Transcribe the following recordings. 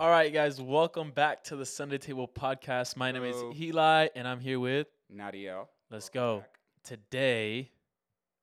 All right, guys, welcome back to the Sunday Table Podcast. My name Hello. is Eli, and I'm here with. Nadiel. Let's go. back. Today,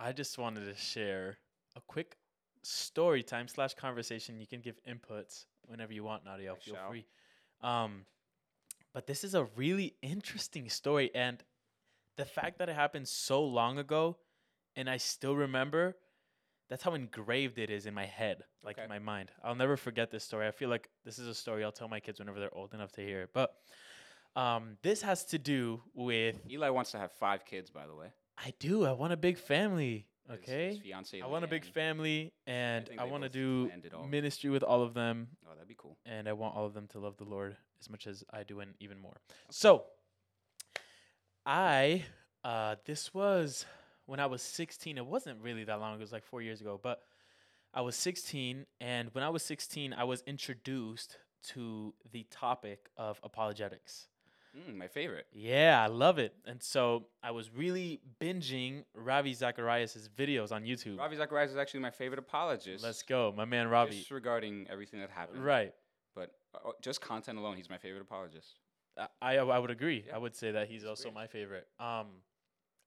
I just wanted to share a quick story time slash conversation. You can give inputs whenever you want, Nadia. I Feel shall. free. Um, but this is a really interesting story, and the fact that it happened so long ago, and I still remember. That's how engraved it is in my head, like in my mind. I'll never forget this story. I feel like this is a story I'll tell my kids whenever they're old enough to hear it. But um, this has to do with Eli wants to have five kids, by the way. I do. I want a big family. Okay. His fiance. I want a big family and think I want to do planned it all. ministry with all of them Oh, that'd be cool. and I want all of them to love the Lord as much as I do and even more. So I uh this was when I was 16. It wasn't really that long. It was like 4 years ago, but I was 16 and when I was 16 I was introduced to the topic of apologetics. Mm, my favorite. Yeah, I love it. And so I was really binging Ravi Zacharias' videos on YouTube. Ravi Zacharias is actually my favorite apologist. Let's go, my man Ravi. Just regarding everything that happened. Right. But uh, just content alone, he's my favorite apologist. I, I I would agree. Yeah. I would say that he's He's also great. my favorite. Um,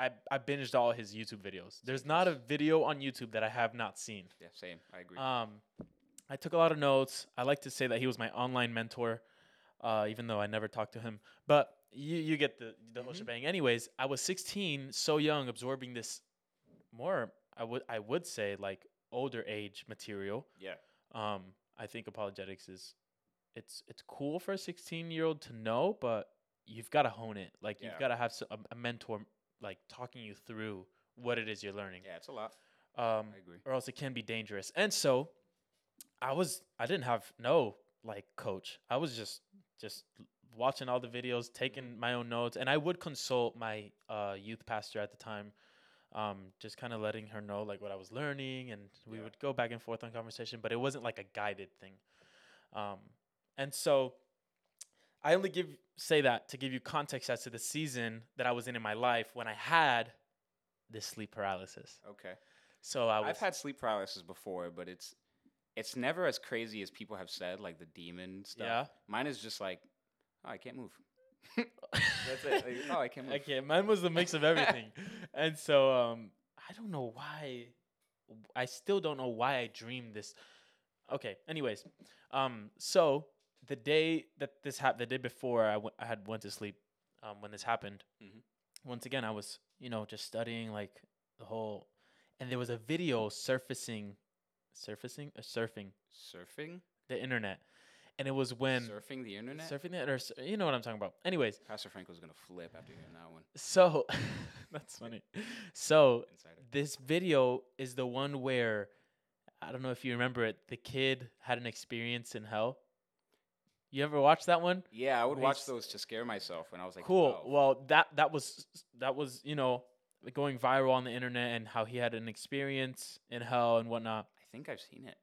I I binged all his YouTube videos. There's not a video on YouTube that I have not seen. Yeah, same. I agree. Um, I took a lot of notes. I like to say that he was my online mentor, uh, even though I never talked to him. But you you get the the whole Mhm. shebang. Anyways, I was 16, so young, absorbing this more. I would I would say like older age material. yeah. Um, I think apologetics is it's it's cool for a 16 year old to know, but you've got to hone it. Like you've got to have a mentor like talking you through what it is you're learning. Yeah, it's a lot. Um, I agree. or else it can be dangerous. And so I was I didn't have no like coach. I was just just watching all the videos, taking my own notes, and I would consult my uh, youth pastor at the time. Um, just kind of letting her know like what I was learning, and we Yeah. would go back and forth on conversation, but it wasn't like a guided thing. Um, and so I only give say that to give you context as to the season that I was in in my life when I had this sleep paralysis. Okay. So I was I've had sleep paralysis before, but it's it's never as crazy as people have said, like the demon stuff. Yeah. Mine is just like, oh, I can't move. That's it. Like, oh, I can't move. Okay, mine was a mix of everything, and so um, I don't know why. I still don't know why I dreamed this. Okay, anyways, um, so the day that this happened, the day before I w- I had went to sleep, um, when this happened, Mhm. once again I was you know just studying like the whole, and there was a video surfacing, surfacing, uh, surfing Surfing? the internet, and it was when Surfing the internet? surfing the or you know what I'm talking about. Anyways, Pastor Frank was gonna flip after hearing that one. so that's funny. So Insider. this video is the one where I don't know if you remember it. The kid had an experience in hell. You ever watched that one? Yeah, I would watch those to scare myself when I was like, cool. 12. Well, that that was that was you know going viral on the internet and how he had an experience in hell and whatnot. I think I've seen it.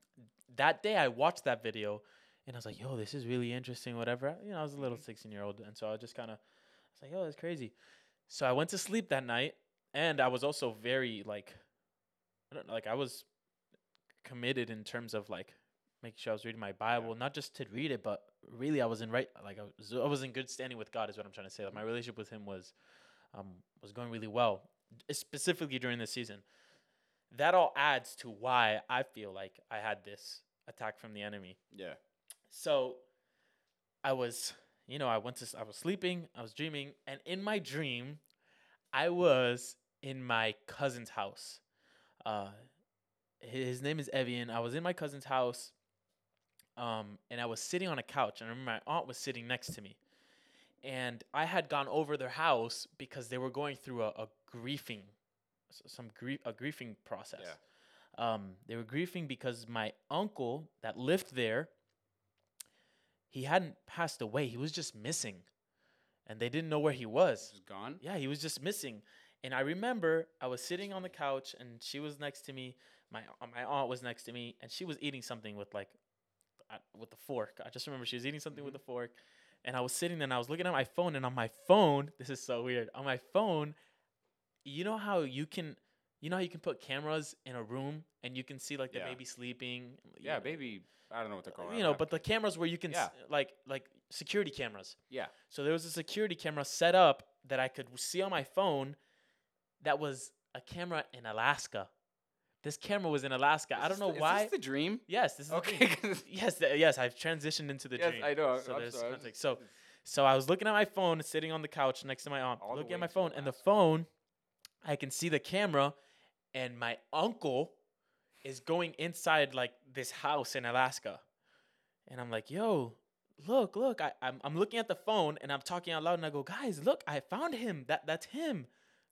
That day I watched that video and I was like, yo, this is really interesting. Whatever. You know, I was a little Mhm. 16 year old, and so I just kind of I was like, yo, that's crazy. So I went to sleep that night, and I was also very like, I don't know, like I was committed in terms of like making sure I was reading my Bible, not just to read it, but really I was in right, like I was, I was in good standing with God, is what I'm trying to say. Like my relationship with Him was, um, was going really well, specifically during this season. That all adds to why I feel like I had this attack from the enemy. Yeah. So I was, you know, I went to, I was sleeping, I was dreaming, and in my dream, I was in my cousin's house. Uh, his name is Evian. I was in my cousin's house, um, and I was sitting on a couch, and I remember my aunt was sitting next to me, and I had gone over their house because they were going through a, a griefing, some grief, a griefing process. Um, they were grieving because my uncle that lived there, he hadn't passed away. He was just missing, and they didn't know where he was. Just gone? Yeah, he was just missing. And I remember I was sitting on the couch, and she was next to me. My my aunt was next to me, and she was eating something with like, with the fork. I just remember she was eating something with mm-hmm. a fork, and I was sitting there, and I was looking at my phone, and on my phone, this is so weird. On my phone, you know how you can you know how you can put cameras in a room and you can see like the Yeah. baby sleeping. Yeah, know, baby. I don't know what they're called. You know, but the cameras where you can Yeah. s- like like security cameras. yeah, So there was a security camera set up that I could see on my phone that was a camera in Alaska. This camera was in Alaska. I don't know the- why. Is this the dream? yes, this is the Okay. Yes, th- yes, I've transitioned into the yes, dream. I know. So I'm there's sorry. context. So so I was looking at my phone, sitting on the couch next to my aunt, All looking at my phone, and the phone, I can see the camera, and my uncle is going inside like this house in Alaska, and I'm like, "Yo, look, look!" I, I'm I'm looking at the phone and I'm talking out loud, and I go, "Guys, look! I found him. That that's him.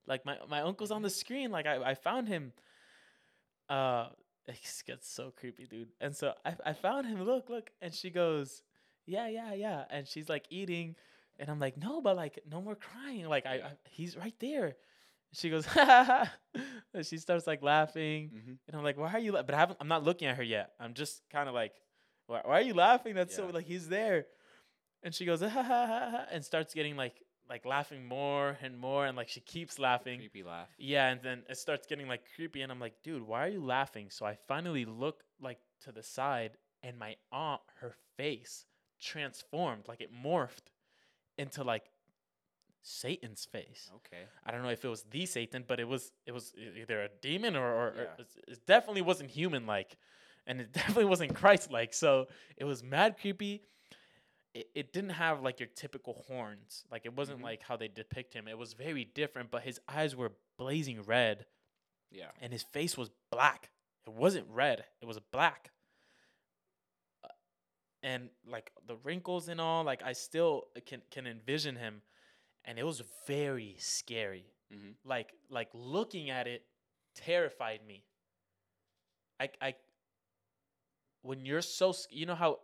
Like my my uncle's on the screen. Like I I found him." Uh, it gets so creepy, dude. And so I I found him. Look, look, and she goes yeah, yeah, yeah. And she's like eating, and I'm like, no, but like, no more crying. Like, I, I he's right there. She goes, ha ha ha. And she starts like laughing, Mhm. and I'm like, why are you? La-? But I haven't. I'm not looking at her yet. I'm just kind of like, why, why are you laughing? That's so like he's there. And she goes, ha ha ha ha, and starts getting like like laughing more and more, and like she keeps laughing. Creepy laugh. Yeah, and then it starts getting like creepy, and I'm like, dude, why are you laughing? So I finally look like to the side, and my aunt, her face transformed, like it morphed into like Satan's face. Okay. I don't know if it was the Satan, but it was it was either a demon or, or, or Yeah. it's- it definitely wasn't human like, and it definitely wasn't Christ like. So it was mad creepy. It, it didn't have like your typical horns. Like it wasn't Mhm. like how they depict him. It was very different. But his eyes were blazing red, Yeah. and his face was black. It wasn't red. It was black. Uh, And like the wrinkles and all, like I still can can envision him, and it was very scary Mm-hmm. like like looking at it terrified me i i when you're so you know how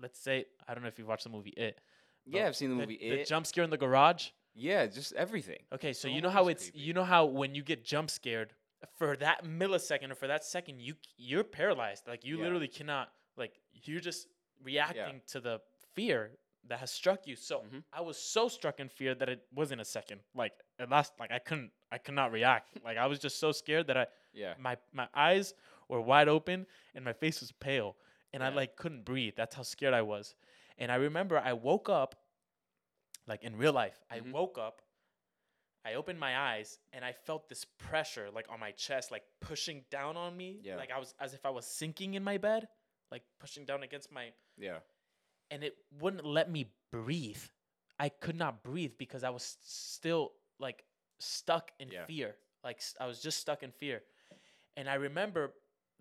let's say i don't know if you've watched the movie it Yeah, I've seen the movie the It. jump scare in the garage yeah, just everything. okay so The you know how it's creepy. you know how when you get jump scared for that millisecond or for that second you you're paralyzed like you Yeah. literally cannot like you're just reacting to the fear that has struck you so Mhm. i was so struck in fear that it wasn't a second like it last like i couldn't i could not react like i was just so scared that i Yeah. my my eyes were wide open and my face was pale and I like couldn't breathe. That's how scared I was. And I remember I woke up like in real life. I Mhm. woke up I opened my eyes and I felt this pressure like on my chest like pushing down on me Yeah. like I was as if I was sinking in my bed like pushing down against my Yeah. and it wouldn't let me breathe. I could not breathe because I was still like stuck in Yeah. fear. Like I was just stuck in fear. And I remember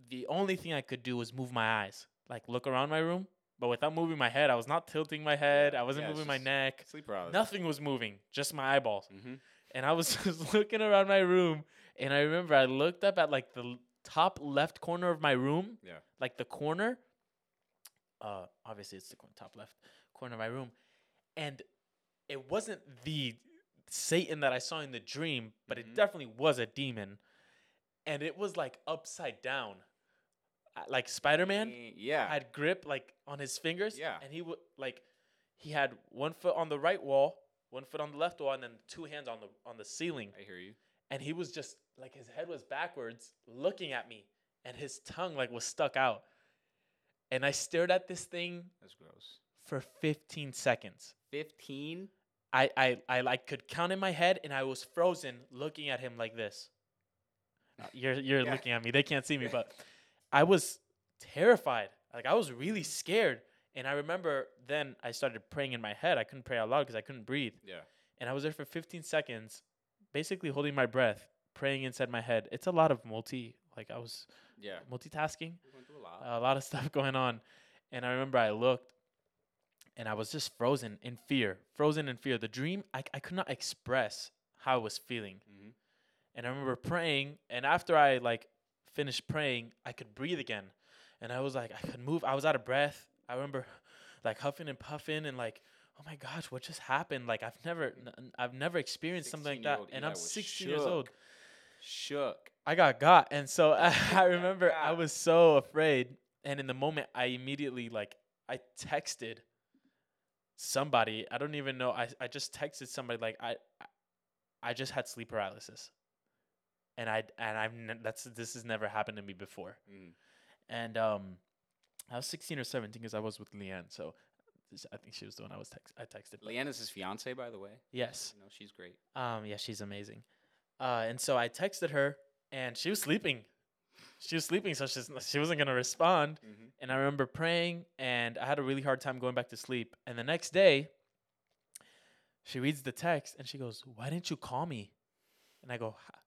the only thing I could do was move my eyes, like look around my room, but without moving my head. I was not tilting my head. I wasn't Yeah, moving my neck. Sleep paralysis. Nothing was moving, just my eyeballs. Mm-hmm. And I was just looking around my room, and I remember I looked up at like the top left corner of my room, Yeah. like the corner. Uh, obviously it's the top left corner of my room, and it wasn't the Satan that I saw in the dream, but Mhm. it definitely was a demon, and it was like upside down, like Spider Man Yeah. had grip like on his fingers. Yeah. And he would like he had one foot on the right wall, one foot on the left wall, and then two hands on the on the ceiling. I hear you. And he was just like his head was backwards, looking at me, and his tongue like was stuck out. And I stared at this thing That's gross. for 15 seconds. Fifteen. I I I like could count in my head, and I was frozen, looking at him like this. Uh, You're you're Yeah. looking at me. They can't see me, but I was terrified. Like I was really scared. And I remember then I started praying in my head. I couldn't pray out loud because I couldn't breathe. Yeah. And I was there for 15 seconds, basically holding my breath, praying inside my head. It's a lot of multi, like I was Yeah. multitasking We went through a lot. a lot of stuff going on. And I remember I looked and I was just frozen in fear, frozen in fear. The dream, I, I could not express how I was feeling. mm-hmm. And I remember praying, and after I like finished praying, I could breathe again. And I was like, I could move. I was out of breath. I remember like huffing and puffing and like, oh my gosh, what just happened? Like I've never, n- I've never experienced something like that. 16-year-old And I'm was 16 years old. Shook. I got got, and so I, got remember I was so afraid, and in the moment I immediately like I texted somebody. I don't even know. I I just texted somebody like I I- I just had sleep paralysis, and I and I've n- that's this has never happened to me before. Mm. And um, I was 16 or 17 because I was with Leanne. So I think she was the one I was text I texted. but- Leanna's his fiance, by the way. Yes. You know, she's great. Um, yeah, she's amazing. Uh, and so I texted her, and she was sleeping. She was sleeping, so she's, she wasn't gonna respond. Mm-hmm. And I remember praying, and I had a really hard time going back to sleep. And the next day, she reads the text, and she goes, "Why didn't you call me?" And I go, "Ha-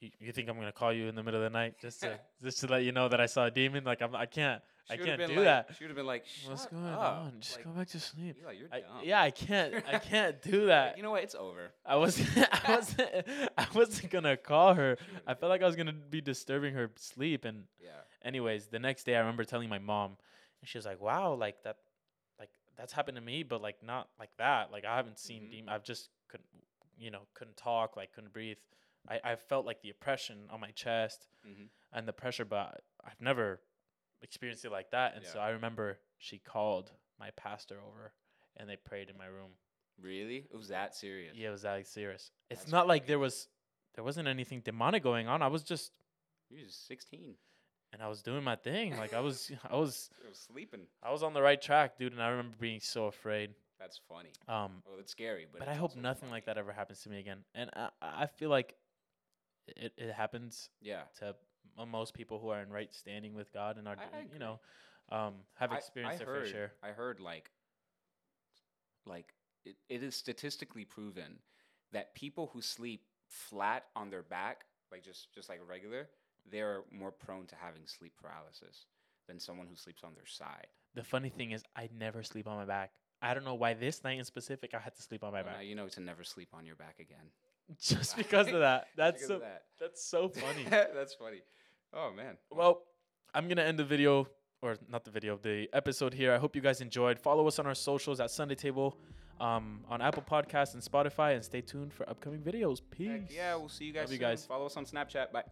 "You, you think I'm gonna call you in the middle of the night just to just to let you know that I saw a demon? Like I'm, I can't, I can't do that. She would have been like, What's going up." on? Just Like, go back to sleep." Eli, you're I, yeah, I can't, I can't do Like, that. you know what? It's over. I wasn't I wasn't I wasn't gonna call her. I felt like I was gonna be disturbing her sleep and Yeah. anyways, the next day I remember telling my mom and she was like, Wow, like that like that's happened to me, but like not like that. Like I haven't seen Mhm. demon I've just couldn't you know, couldn't talk, like couldn't breathe. I, I felt like the oppression on my chest Mm-hmm. and the pressure, but I've never experienced it like that. And so I remember she called my pastor over and they prayed in my room. Really? It was that serious? Yeah, it was that serious. It's That's not like there was there wasn't anything demonic going on. I was just You just 16. and I was doing my thing. Like I was I was were sleeping. I was on the right track, dude, and I remember being so afraid. That's funny. Um Well, it's scary, but but, it's I hope nothing like that ever happens to me again. And I I feel like it, it happens Yeah. to most people who are in right standing with God and are I- I you know um have experienced I their heard, fair share. I heard like, like it, it is statistically proven that people who sleep flat on their back, like just just like regular, they're more prone to having sleep paralysis than someone who sleeps on their side. The funny thing is I never sleep on my back. I don't know why this night in specific I had to sleep on my Well, now back. you know to never sleep on your back again. Just because of that. That's so of that. that's so funny. That's funny. Oh man. Well, I'm gonna end the video or not the video, the episode here. I hope you guys enjoyed. Follow us on our socials at Sunday Table, um, on Apple Podcasts and Spotify, and stay tuned for upcoming videos. Peace. Heck yeah, we'll see you guys Love you guys. Follow us on Snapchat. Bye.